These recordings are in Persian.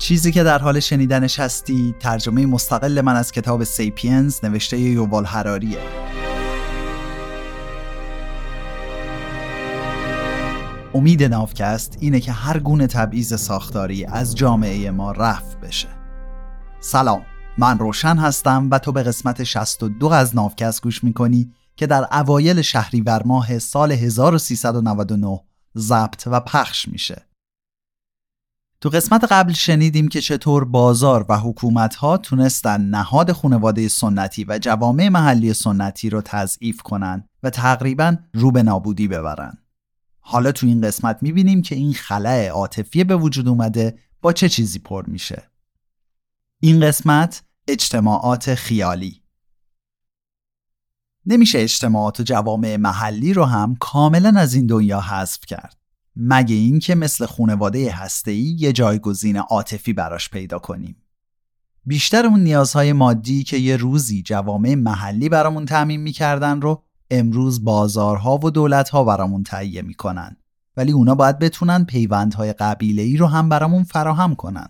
چیزی که در حال شنیدنش هستی ترجمه مستقل من از کتاب سیپینز نوشته یووال هراریه امید نافکست اینه که هر گونه تبعیض ساختاری از جامعه ما رفع بشه. سلام من روشن هستم و تو به قسمت 62 از نافکست گوش می‌کنی که در اوایل شهریور ماه سال 1399 ضبط و پخش میشه. تو قسمت قبل شنیدیم که چطور بازار و حکومت ها تونستن نهاد خانواده سنتی و جوامع محلی سنتی رو تضعیف کنن و تقریبا رو به نابودی ببرن. حالا تو این قسمت می‌بینیم که این خلع عاطفی به وجود اومده با چه چیزی پر میشه. این قسمت اجتماعات خیالی نمیشه اجتماعات و جوامع محلی رو هم کاملا از این دنیا حذف کرد. مگه اینکه مثل خونواده هسته‌ای یه جایگزین عاطفی براش پیدا کنیم. بیشتر اون نیازهای مادی که یه روزی جوامع محلی برامون تعمین می‌کردن رو امروز بازارها و دولتها برامون تهیه می‌کنن ولی اونا باید بتونن پیوندهای قبیله ای رو هم برامون فراهم کنن.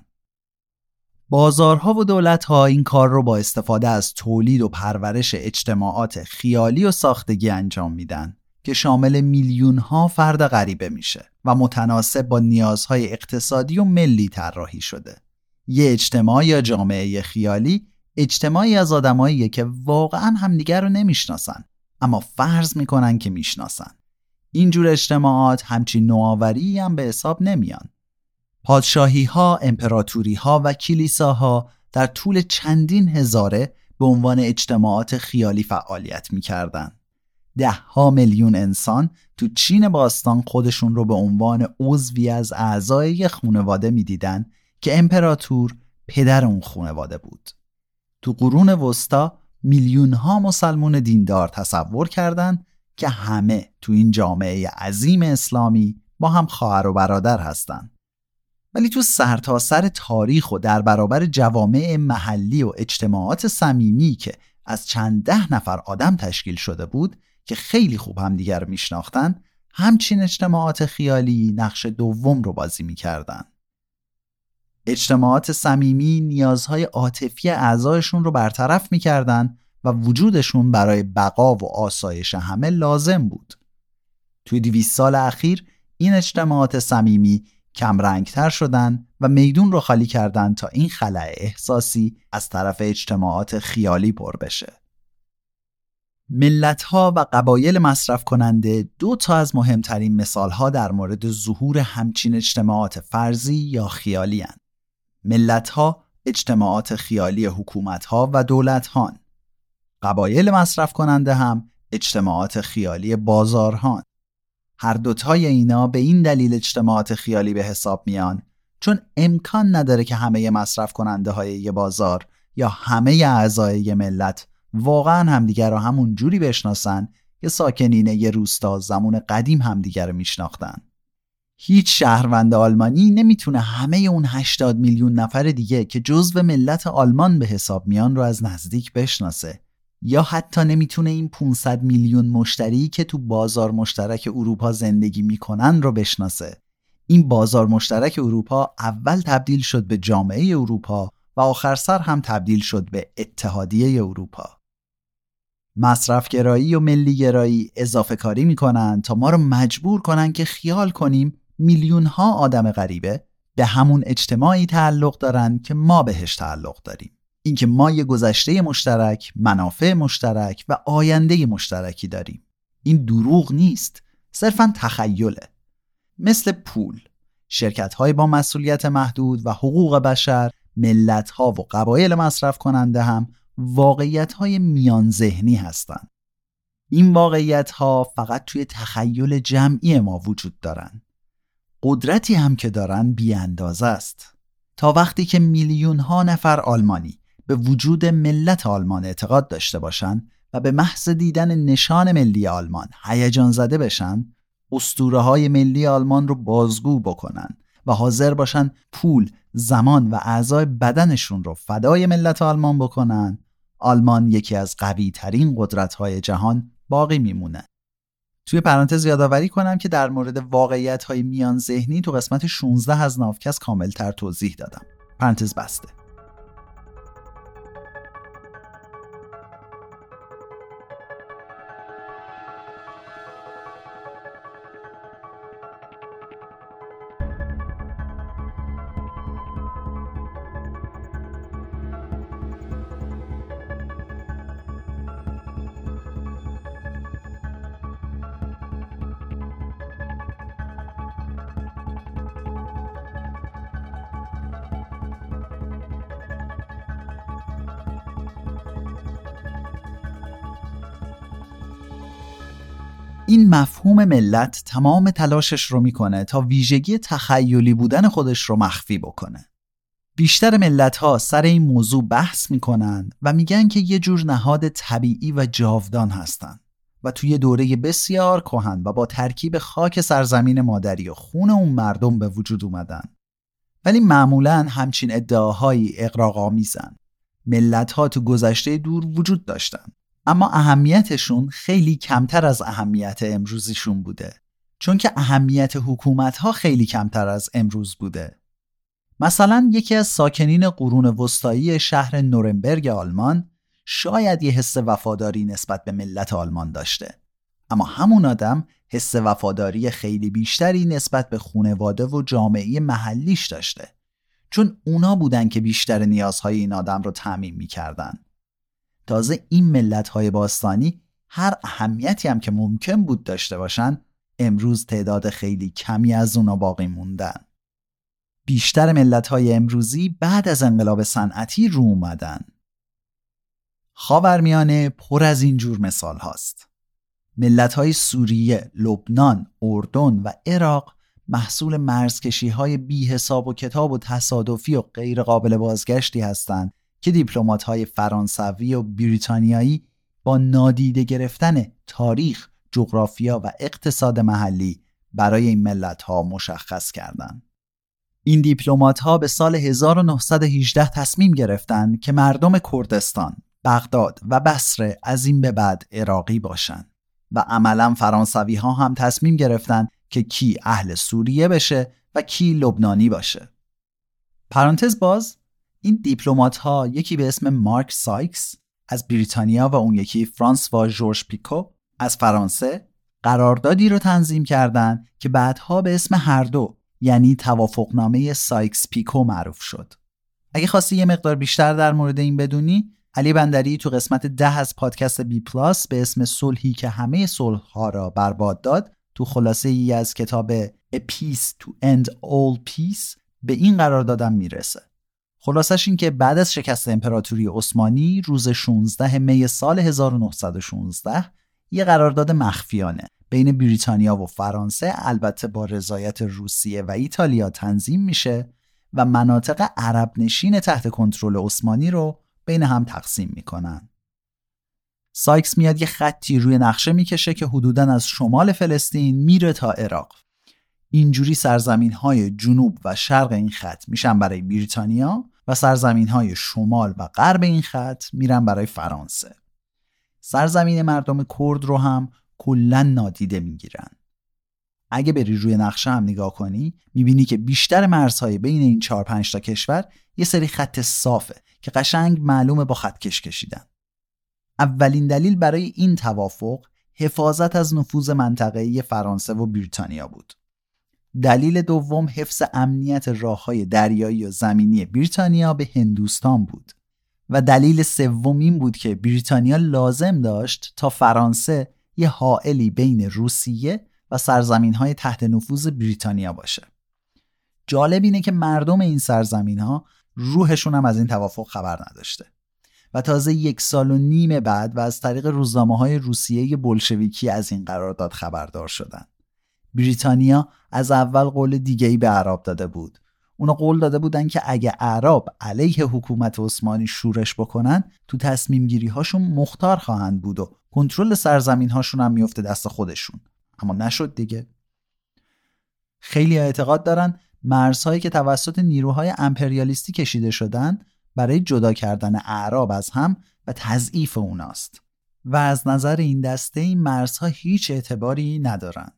بازارها و دولتها این کار رو با استفاده از تولید و پرورش اجتماعات خیالی و ساختگی انجام میدن که شامل میلیون ها فرد غریبه میشه و متناسب با نیازهای اقتصادی و ملی طراحی شده. یه اجتماع یا جامعه خیالی اجتماعی از آدمایی که واقعا همدیگر رو نمی‌شناسن اما فرض می‌کنن که می‌شناسن. اینجور اجتماعات همچین نوآوری هم به حساب نمیان. پادشاهی ها، امپراتوری ها و کلیساها در طول چندین هزاره به عنوان اجتماعات خیالی فعالیت می‌کردند. ده ها میلیون انسان تو چین باستان خودشون رو به عنوان عضوی از اعضای یک خانواده می‌دیدن که امپراتور پدر اون خانواده بود. تو قرون وسطا میلیون ها مسلمون دیندار تصور کردند که همه تو این جامعه عظیم اسلامی با هم خواهر و برادر هستند. ولی تو سرتاسر سر تاریخ و در برابر جوامع محلی و اجتماعات صمیمی که از چند ده نفر آدم تشکیل شده بود که خیلی خوب همدیگر میشناختن همچین اجتماعات خیالی نقش دوم رو بازی می‌کردن. اجتماعات صمیمی نیازهای عاطفی اعضایشون رو برطرف می‌کردن و وجودشون برای بقا و آسایش همه لازم بود. توی دیویس سال اخیر این اجتماعات صمیمی کمرنگتر شدن و میدون رو خالی کردن تا این خلع احساسی از طرف اجتماعات خیالی پر بشه. ملت ها و قبایل مصرف کننده دو تا از مهمترین مثال ها در مورد ظهور همچین اجتماعات فرضی یا خیالی هن. ملت ها اجتماعات خیالی حکومت ها و دولت هان. قبایل مصرف کننده هم اجتماعات خیالی بازارهان. هر دوتای اینا به این دلیل اجتماعات خیالی به حساب میان چون امکان نداره که همه مصرف کننده های یه بازار یا همه اعضای یه ملت واقعا همدیگر رو همون جوری بشناسن که ساکنین یه روستا زمان قدیم همدیگر رو میشناختن. هیچ شهروند آلمانی نمی‌تونه همه اون 80 میلیون نفر دیگه که جزو ملت آلمان به حساب میان رو از نزدیک بشناسه یا حتی نمی‌تونه این 500 میلیون مشتری که تو بازار مشترک اروپا زندگی می‌کنن رو بشناسه. این بازار مشترک اروپا اول تبدیل شد به جامعه اروپا و آخر سر هم تبدیل شد به اتحادیه اروپا. مصرفگرایی و ملیگرایی اضافه کاری می‌کنن تا ما رو مجبور کنن که خیال کنیم میلیون ها آدم غریبه به همون اجتماعی تعلق دارن که ما بهش تعلق داریم. اینکه ما یه گذشته مشترک، منافع مشترک و آینده مشترکی داریم. این دروغ نیست صرفا تخیله. مثل پول شرکت های با مسئولیت محدود و حقوق بشر ملت ها و قبایل مصرف کننده هم واقعیت های میان ذهنی هستند. این واقعیت ها فقط توی تخیل جمعی ما وجود دارند. قدرتی هم که دارن بی است. تا وقتی که میلیون ها نفر آلمانی به وجود ملت آلمان اعتقاد داشته باشند و به محض دیدن نشان ملی آلمان هیجان زده بشن اسطوره های ملی آلمان رو بازگو بکنن و حاضر باشن پول، زمان و اعضای بدنشون رو فدای ملت آلمان بکنن آلمان یکی از قوی ترین قدرت های جهان باقی میمونه. توی پرانتز یادآوری کنم که در مورد واقعیت های میان ذهنی تو قسمت 16 از نافکس کاملتر توضیح دادم. پرانتز بسته این مفهوم ملت تمام تلاشش رو می‌کنه تا ویژگی تخیلی بودن خودش رو مخفی بکنه. بیشتر ملت ها سر این موضوع بحث می‌کنن و میگن که یه جور نهاد طبیعی و جاودان هستن و توی دوره بسیار کهن و با ترکیب خاک سرزمین مادری و خون اون مردم به وجود اومدن. ولی معمولا همچین ادعاهایی اقراق‌آمیزن. ملت ها تو گذشته دور وجود داشتن اما اهمیتشون خیلی کمتر از اهمیت امروزیشون بوده. چون که اهمیت حکومت ها خیلی کمتر از امروز بوده. مثلا یکی از ساکنین قرون وسطایی شهر نورنبرگ آلمان شاید یه حس وفاداری نسبت به ملت آلمان داشته. اما همون آدم حس وفاداری خیلی بیشتری نسبت به خونواده و جامعه محلیش داشته. چون اونا بودن که بیشتر نیازهای این آدم رو تعمین می‌کردن. تازه این ملت های باستانی هر اهمیتی هم که ممکن بود داشته باشن امروز تعداد خیلی کمی از اونا باقی موندن. بیشتر ملت های امروزی بعد از انقلاب صنعتی رو اومدن. خاورمیانه پر از این جور مثال هاست. ملت های سوریه، لبنان، اردن و عراق محصول مرزکشی های بی حساب و کتاب و تصادفی و غیر قابل بازگشتی هستند که دیپلمات های فرانسوی و بریتانیایی با نادیده گرفتن تاریخ، جغرافیا و اقتصاد محلی برای این ملت ها مشخص کردند. این دیپلمات ها به سال 1918 تصمیم گرفتند که مردم کردستان، بغداد و بصره از این به بعد عراقی باشند و عملا فرانسوی ها هم تصمیم گرفتند که کی اهل سوریه بشه و کی لبنانی باشه. پرانتز باز این دیپلمات ها یکی به اسم مارک سایکس از بریتانیا و اون یکی فرانسوا جورج پیکو از فرانسه قراردادی رو تنظیم کردند که بعدها به اسم هر دو یعنی توافقنامه سایکس پیکو معروف شد. اگه خواستی یه مقدار بیشتر در مورد این بدونی علی بندری تو قسمت ده از پادکست بی پلاس به اسم صلحی که همه صلح ها را برباد داد تو خلاصه ای از کتاب A Peace to End All Peace به این قرارداد هم می‌رسه. خلاصش این که بعد از شکست امپراتوری عثمانی روز 16 می سال 1916 یه قرارداد مخفیانه بین بریتانیا و فرانسه البته با رضایت روسیه و ایتالیا تنظیم میشه و مناطق عرب نشین تحت کنترل عثمانی رو بین هم تقسیم می‌کنن. سایکس میاد یه خطی روی نقشه می‌کشه که حدودا از شمال فلسطین میره تا عراق. اینجوری سرزمین های جنوب و شرق این خط میشن برای بریتانیا و سرزمین های شمال و غرب این خط میرن برای فرانسه. سرزمین مردم کرد رو هم کلا نادیده می‌گیرن. اگه بری روی نقشه هم نگاه کنی می‌بینی که بیشتر مرزهای بین این 4 5 تا کشور یه سری خط صافه که قشنگ معلومه با خط کش کشیدن. اولین دلیل برای این توافق حفاظت از نفوذ منطقه‌ای فرانسه و بریتانیا بود. دلیل دوم حفظ امنیت راه های دریایی و زمینی بریتانیا به هندوستان بود و دلیل سوم این بود که بریتانیا لازم داشت تا فرانسه یه حائلی بین روسیه و سرزمین های تحت نفوذ بریتانیا باشه جالب اینه که مردم این سرزمین ها روحشون هم از این توافق خبر نداشته و تازه یک سال و نیم بعد و از طریق روزنامه های روسیه بلشویکی از این قرارداد خبردار شدند. بریتانیا از اول قول دیگه ای به عرب داده بود. اونا قول داده بودن که اگه عرب علیه حکومت عثمانی شورش بکنن تو تصمیم گیری هاشون مختار خواهند بود و کنترل سرزمین هاشون هم میفته دست خودشون. اما نشد دیگه. خیلی اعتقاد دارن مرزهایی که توسط نیروهای امپریالیستی کشیده شدن برای جدا کردن اعراب از هم و تضعیف اوناست. و از نظر این دسته این مرزها هیچ اعتباری ندارن.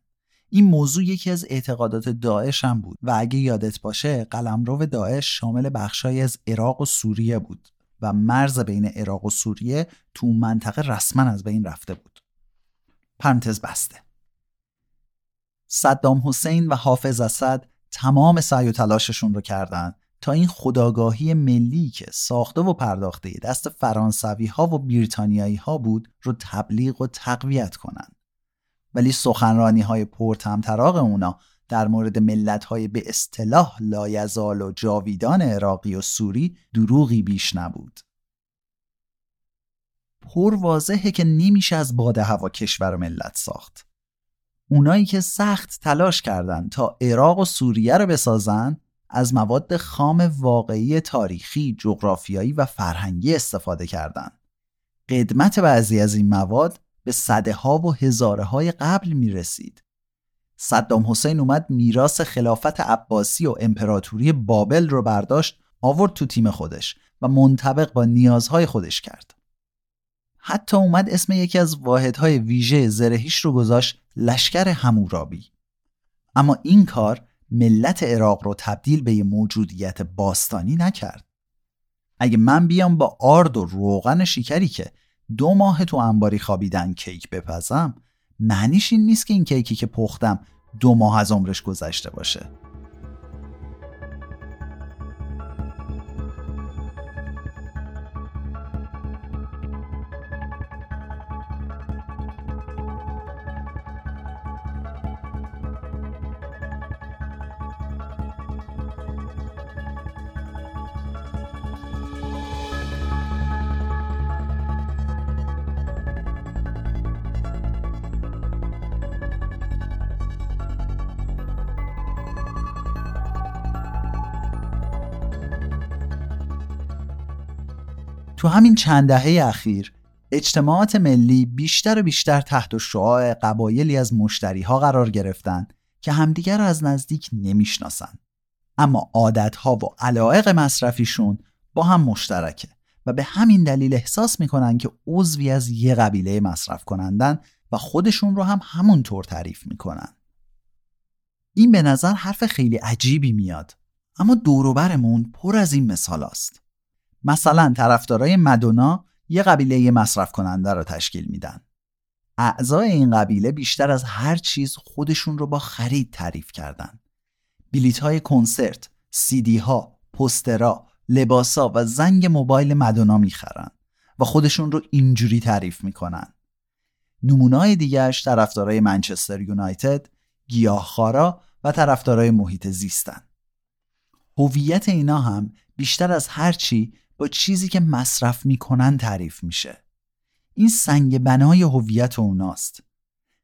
این موضوع یکی از اعتقادات داعش هم بود و اگه یادت باشه قلمرو داعش شامل بخشهایی از عراق و سوریه بود و مرز بین عراق و سوریه تو منطقه رسما از بین رفته بود پرانتز بسته صدام حسین و حافظ اسد تمام سعی و تلاششون رو کردن تا این خداگاهی ملی که ساخته و پرداخته دست فرانسوی ها و بریتانیایی ها بود رو تبلیغ و تقویت کنند. ولی سخنرانی های پرتمطراق اونا در مورد ملت های به اصطلاح لایزال و جاویدان عراقی و سوری دروغی بیش نبود. پر واضحه که نمیشه از باد هوا کشور و ملت ساخت. اونایی که سخت تلاش کردند تا عراق و سوریه رو بسازن از مواد خام واقعی تاریخی، جغرافیایی و فرهنگی استفاده کردند. قدمت بعضی از این مواد به صده ها و هزاره های قبل می رسید. صدام حسین اومد میراث خلافت عباسی و امپراتوری بابل رو برداشت آورد تو تیم خودش و منطبق با نیازهای خودش کرد. حتی اومد اسم یکی از واحدهای ویژه زرهیش رو گذاشت لشکر همورابی. اما این کار ملت عراق رو تبدیل به یه موجودیت باستانی نکرد. اگه من بیام با آرد و روغن شیکری که دو ماه تو انباری خوابیدن کیک بپزم معنیش این نیست که این کیکی که پختم دو ماه از عمرش گذشته باشه. تو همین چند دهه اخیر اجتماعات ملی بیشتر و بیشتر تحت شعاع قبایلی از مشتری ها قرار گرفتن که همدیگر را از نزدیک نمی‌شناسن اما عادتها و علایق مصرفیشون با هم مشترکه و به همین دلیل احساس می‌کنن که عضوی از یه قبیله مصرف کنندن و خودشون رو هم همونطور تعریف می‌کنن این به نظر حرف خیلی عجیبی میاد اما دوروبرمون پر از این مثال است. مثلا طرفدارای مدونا یه قبیله مصرف کننده رو تشکیل میدن. اعضای این قبیله بیشتر از هر چیز خودشون رو با خرید تعریف کردن. بلیت های کنسرت، سیدی ها، پسترا، لباسا و زنگ موبایل مدونا می‌خرن و خودشون رو اینجوری تعریف می‌کنن. نمونای دیگرش طرفدارای منچستر یونایتد، گیاهخوارا و طرفدارای محیط زیستن. هویت اینا هم بیشتر از هر چی با چیزی که مصرف می‌کنن تعریف میشه. این سنگ بنای هویت اوناست.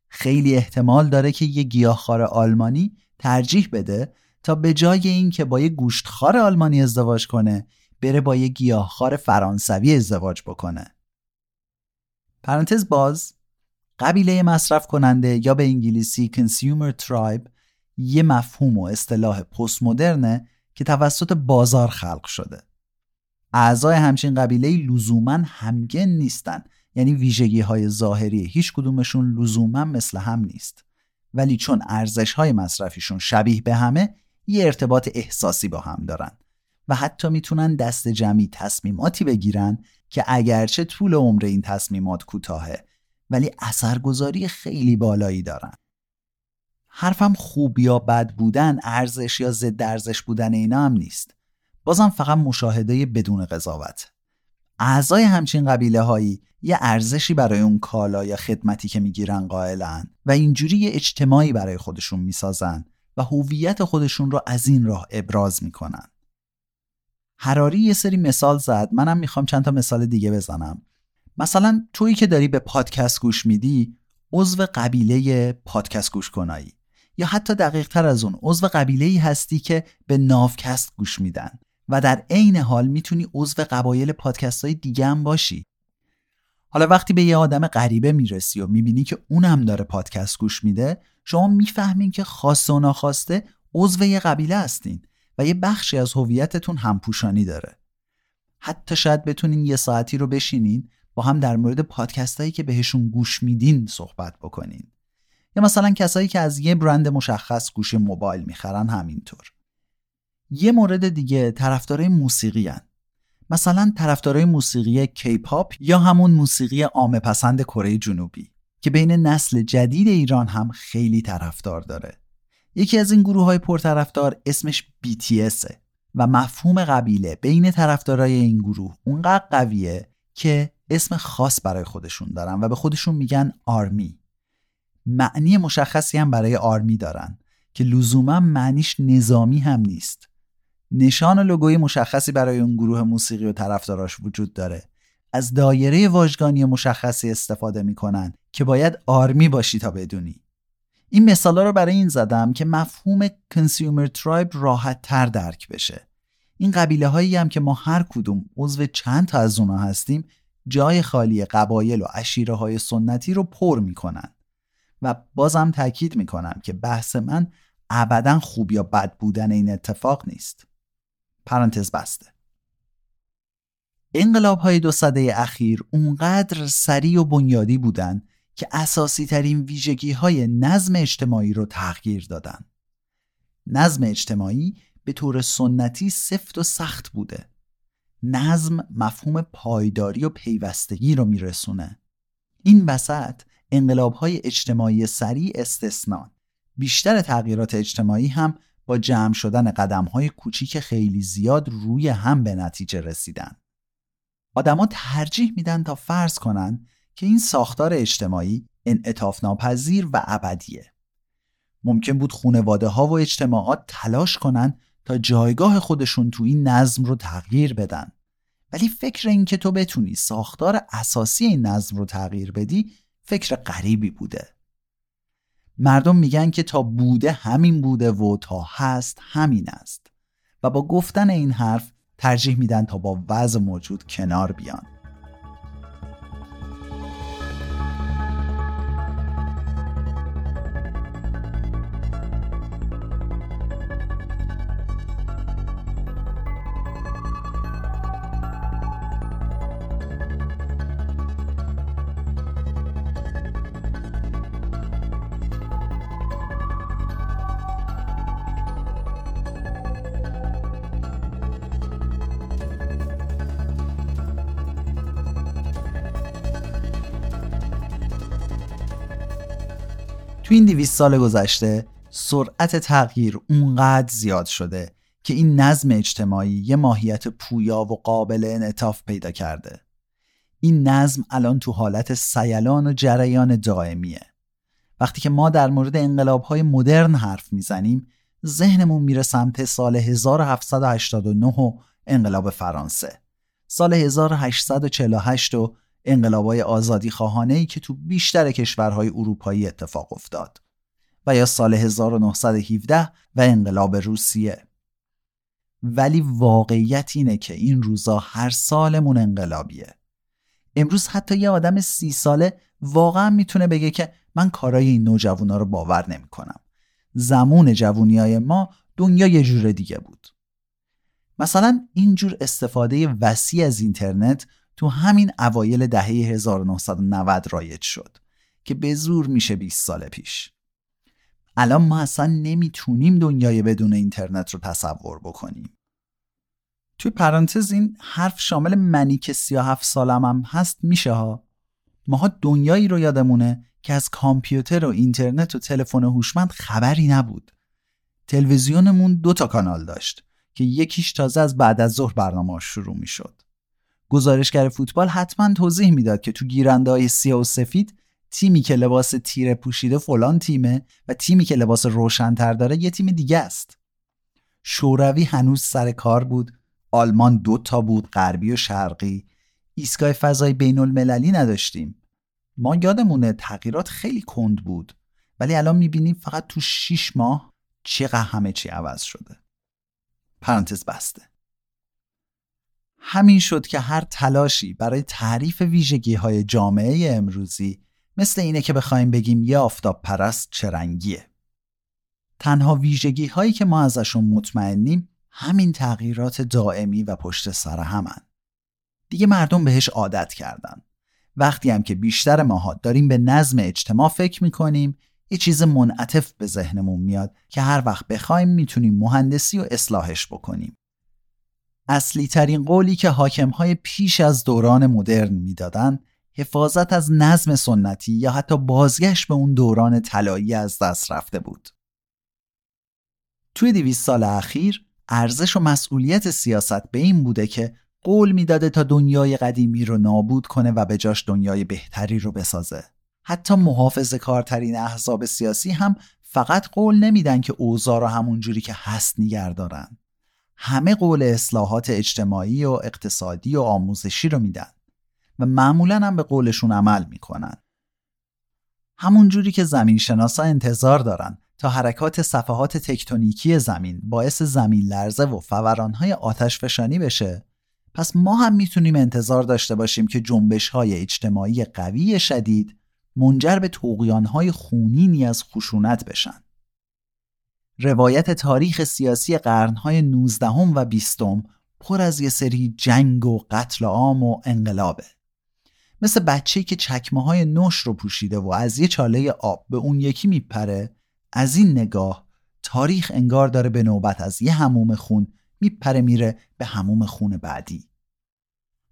خیلی احتمال داره که یه گیاهخوار آلمانی ترجیح بده تا به جای این که با یه گوشتخوار آلمانی ازدواج کنه بره با یه گیاهخوار فرانسوی ازدواج بکنه. پرانتز باز قبیله مصرف کننده یا به انگلیسی consumer tribe یه مفهوم و اصطلاح پست مدرنه که توسط بازار خلق شده. اعضای همچین قبیله لزوما همگن نیستن. یعنی ویژگی های ظاهری هیچ کدومشون لزوما مثل هم نیست. ولی چون ارزش های مصرفیشون شبیه به همه یه ارتباط احساسی با هم دارن و حتی می‌تونن دست جمعی تصمیماتی بگیرن که اگرچه طول عمر این تصمیمات کوتاهه ولی اثرگذاری خیلی بالایی دارن. حرفم خوب یا بد بودن ارزش یا ضد ارزش بودن اینا هم نیست. بازم فقط مشاهده بدون قضاوت. اعضای همچین قبیله هایی یه ارزشی برای اون کالا یا خدمتی که می‌گیرن قائلن و اینجوری یه اجتماعی برای خودشون می‌سازن و هویت خودشون رو از این راه ابراز می‌کنن. هراری یه سری مثال زد منم می‌خوام چند تا مثال دیگه بزنم. مثلا تویی که داری به پادکست گوش میدی عضو قبیله پادکست گوش کنایی. یا حتی دقیق تر از اون عضو قبیله ای هستی که به نافکست گوش میدن. و در عین حال می‌تونی عضو قبایل پادکست های دیگه هم باشی. حالا وقتی به یه آدم غریبه می‌رسی و می‌بینی که اونم داره پادکست گوش میده شما می‌فهمین که خاص و ناخواسته عضو یه قبیله هستین و یه بخشی از هویتتون همپوشانی داره. حتی شاید بتونین یه ساعتی رو بشینین با هم در مورد پادکست هایی که بهشون گوش میدین صحبت بکنین. یا مثلا کسایی که از یه برند مشخص گوشی موبایل می‌خرن همینطور. یه مورد دیگه طرفدارای موسیقی هن. مثلا طرفدارای موسیقی کیپاپ یا همون موسیقی عامه پسند کره جنوبی که بین نسل جدید ایران هم خیلی طرفدار داره. یکی از این گروه های پرطرفدار اسمش BTS و مفهوم قبیله بین طرفدارای این گروه اونقدر قویه که اسم خاص برای خودشون دارن و به خودشون میگن آرمی. معنی مشخصی هم برای آرمی دارن که لزوما معنیش نظامی هم نیست. نشان و لوگوی مشخصی برای اون گروه موسیقی و طرفداراش وجود داره. از دایره واژگانی مشخصی استفاده می‌کنن که باید آرمی باشی تا بدونی. این مثالا رو برای این زدم که مفهوم کنسیومر ترایب راحت تر درک بشه. این قبیله هایی هم که ما هر کدوم عضو چند تا از اونا هستیم جای خالی قبایل و عشیره های سنتی رو پر می‌کنن. و بازم تاکید می‌کنم که بحث من ابدا خوب یا بد بودن این اتفاق نیست. پرانتز بسته انقلاب های دو سده اخیر اونقدر سریع و بنیادی بودن که اساسی ترین ویژگی های نظم اجتماعی رو تغییر دادن. نظم اجتماعی به طور سنتی سفت و سخت بوده. نظم مفهوم پایداری و پیوستگی رو میرسونه. این وسط انقلاب های اجتماعی سریع استثنان. بیشتر تغییرات اجتماعی هم با جمع شدن قدم های کوچیک خیلی زیاد روی هم به نتیجه رسیدن. آدما ترجیح میدن تا فرض کنن که این ساختار اجتماعی انعطاف ناپذیر و ابدیه. ممکن بود خونواده ها و اجتماعات تلاش کنن تا جایگاه خودشون تو این نظم رو تغییر بدن. ولی فکر این که تو بتونی ساختار اساسی این نظم رو تغییر بدی فکر غریبی بوده. مردم میگن که تا بوده همین بوده و تا هست همین است و با گفتن این حرف ترجیح میدن تا با وضع موجود کنار بیان. تو این دویست سال گذشته سرعت تغییر اونقدر زیاد شده که این نظم اجتماعی یه ماهیت پویا و قابل انعطاف پیدا کرده. این نظم الان تو حالت سیلان و جریان دائمیه. وقتی که ما در مورد انقلاب های مدرن حرف می‌زنیم ذهنمون میره سمت سال 1789 و انقلاب فرانسه. سال 1848 و انقلابای آزادی خواهانه ای که تو بیشتر کشورهای اروپایی اتفاق افتاد و یا سال 1917 و انقلاب روسیه ولی واقعیت اینه که این روزا هر سالمون انقلابیه امروز حتی یه آدم سی ساله واقعا می‌تونه بگه که من کارای این نوجوانا رو باور نمی‌کنم. زمون جوونی های ما دنیا یه جور دیگه بود. مثلا اینجور استفاده وسیع از اینترنت تو همین اوایل دهه 1990 رایج شد که به زور میشه 20 سال پیش. الان ما اصلا نمی‌تونیم دنیای بدون اینترنت رو تصور بکنیم. توی پرانتز این حرف شامل منی که 37 سالم هم هست میشه ها؟ ماها دنیایی رو یادمونه که از کامپیوتر و اینترنت و تلفن هوشمند خبری نبود. تلویزیونمون دو تا کانال داشت که یکیش تازه از بعد از ظهر برنامه شروع می‌شد. گزارشگر فوتبال حتما توضیح می‌داد که تو گیرنده های سیاه و سفید تیمی که لباس تیره پوشیده فلان تیمه و تیمی که لباس روشنتر داره یه تیم دیگه است. شوروی هنوز سر کار بود، آلمان دو تا بود، غربی و شرقی. ایستگاه فضای بین المللی نداشتیم. ما یادمونه تغییرات خیلی کند بود ولی الان می‌بینیم فقط تو 6 ماه چقدر همه چی عوض شده. پرانتز بسته. همین شد که هر تلاشی برای تعریف ویژگی های جامعه امروزی مثل اینه که بخوایم بگیم یه آفتاب پرست چه رنگیه. تنها ویژگی هایی که ما ازشون مطمئنیم همین تغییرات دائمی و پشت سر همن. دیگه مردم بهش عادت کردن. وقتی هم که بیشتر ماها داریم به نظم اجتماع فکر می‌کنیم یه چیز منعطف به ذهنمون میاد که هر وقت بخوایم می‌تونیم مهندسی و اصلاحش بکنیم. اصلی ترین قولی که حاکم های پیش از دوران مدرن می‌دادن حفاظت از نظم سنتی یا حتی بازگشت به اون دوران طلایی از دست رفته بود. توی دویست سال اخیر ارزش و مسئولیت سیاست به این بوده که قول می‌داده تا دنیای قدیمی رو نابود کنه و به جاش دنیای بهتری رو بسازه. حتی محافظ کارترین احزاب سیاسی هم فقط قول نمیدن که اوضاع رو همون جوری که هست نگردارن. همه قول اصلاحات اجتماعی و اقتصادی و آموزشی رو میدن و معمولا هم به قولشون عمل می‌کنن. همون جوری که زمین شناسا انتظار دارن تا حرکات صفحات تکتونیکی زمین باعث زمین لرزه و فورانهای آتش فشانی بشه پس ما هم می‌تونیم انتظار داشته باشیم که جنبش های اجتماعی قوی شدید منجر به توقیان های خونینی از خشونت بشن. روایت تاریخ سیاسی قرنهای 19 و 20 پر از یه سری جنگ و قتل عام و انقلابه. مثل بچه‌ای که چکمه های نوش رو پوشیده و از یه چاله آب به اون یکی میپره از این نگاه تاریخ انگار داره به نوبت از یه هموم خون میپره میره به هموم خون بعدی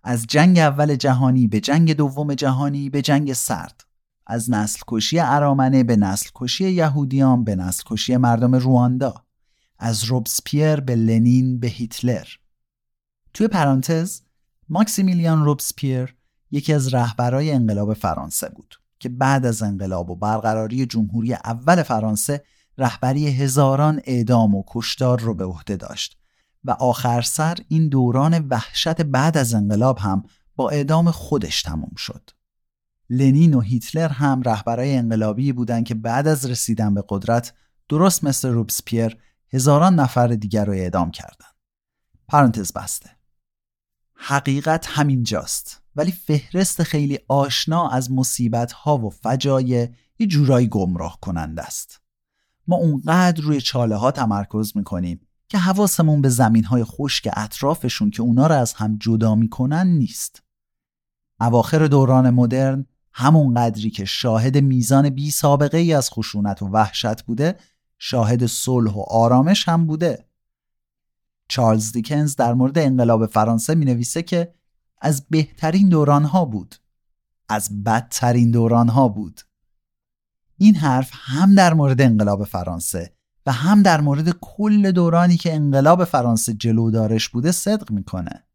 از جنگ اول جهانی به جنگ دوم جهانی به جنگ سرد از نسل کشی ارامنه به نسل کشی یهودیان به نسل کشی مردم رواندا از روبسپیر به لنین به هیتلر توی پرانتز ماکسیمیلیان روبسپیر یکی از رهبرای انقلاب فرانسه بود که بعد از انقلاب و برقراری جمهوری اول فرانسه رهبری هزاران اعدام و کشتار رو به عهده داشت و آخر سر این دوران وحشت بعد از انقلاب هم با اعدام خودش تموم شد. لنین و هیتلر هم رهبرای انقلابی بودند که بعد از رسیدن به قدرت درست مثل روبسپیر هزاران نفر دیگر رو اعدام کردند. پرانتز بسته. حقیقت همینجاست ولی فهرست خیلی آشنا از مصیبت ها و فجایع یه جورایی گمراه کننده است. ما اونقدر روی چاله ها تمرکز می‌کنیم که حواسمون به زمین های خشک اطرافشون که اونا رو از هم جدا می‌کنن نیست. اواخر دوران مدرن همون قدری که شاهد میزان بی سابقه ای از خشونت و وحشت بوده شاهد صلح و آرامش هم بوده. چارلز دیکنز در مورد انقلاب فرانسه می نویسه که از بهترین دوران ها بود. از بدترین دوران ها بود. این حرف هم در مورد انقلاب فرانسه و هم در مورد کل دورانی که انقلاب فرانسه جلودارش بوده صدق می‌کنه.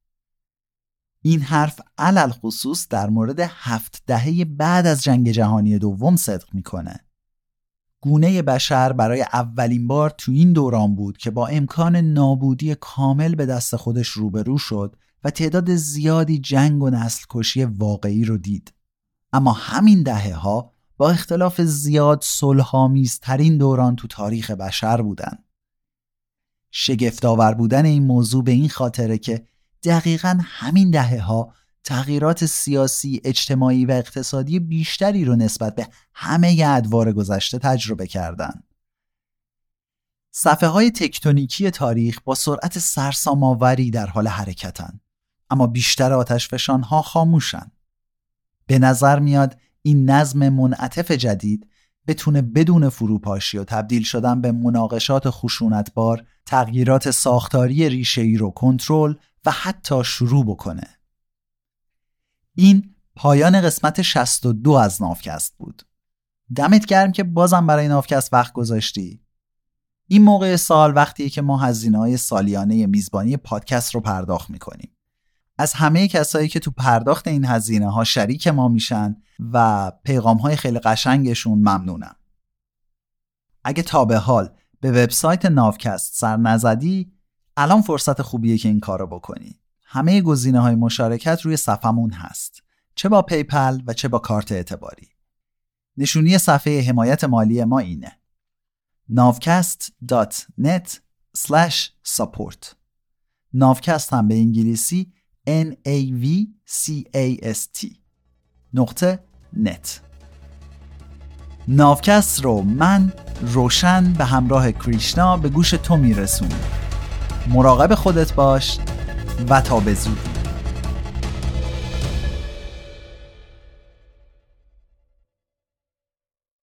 این حرف علل خصوص در مورد هفت دهه بعد از جنگ جهانی دوم صدق می‌کنه گونه بشر برای اولین بار تو این دوران بود که با امکان نابودی کامل به دست خودش روبرو شد و تعداد زیادی جنگ و نسل کشی واقعی رو دید. اما همین دهه ها با اختلاف زیاد ترین دوران تو تاریخ بشر بودن. شگفتآور بودن این موضوع به این خاطره که دقیقا همین دهه ها تغییرات سیاسی، اجتماعی و اقتصادی بیشتری رو نسبت به همه ادوار گذشته تجربه کردند. صفحه های تکتونیکی تاریخ با سرعت سرسام‌آوری در حال حرکتن اما بیشتر آتشفشان ها خاموشن به نظر میاد این نظم منعطف جدید بتونه بدون فروپاشی و تبدیل شدن به مناقشات خشونتبار تغییرات ساختاری ریشه‌ای رو کنترل و حتی شروع بکنه. این پایان قسمت 62 از نافکست بود. دمت گرم که بازم برای نافکست وقت گذاشتی. این موقع سال وقتیه که ما هزینه های سالیانه میزبانی پادکست رو پرداخت می‌کنیم. از همه کسایی که تو پرداخت این هزینه ها شریک ما میشن و پیغام های خیلی قشنگشون ممنونم. اگه تا به حال به وبسایت ناوکست سر نزدی الان فرصت خوبیه که این کارو بکنی. همه گزینه های مشارکت روی صفمون هست. چه با PayPal و چه با کارت اعتباری. نشونی صفحه حمایت مالی ما اینه. navcast.net support ناوکست هم به انگلیسی N A V C A S T. نقطه net. ناوکست رو من روشن به همراه کریشنا به گوش تو میرسونیم مراقب خودت باش و تا به زودی.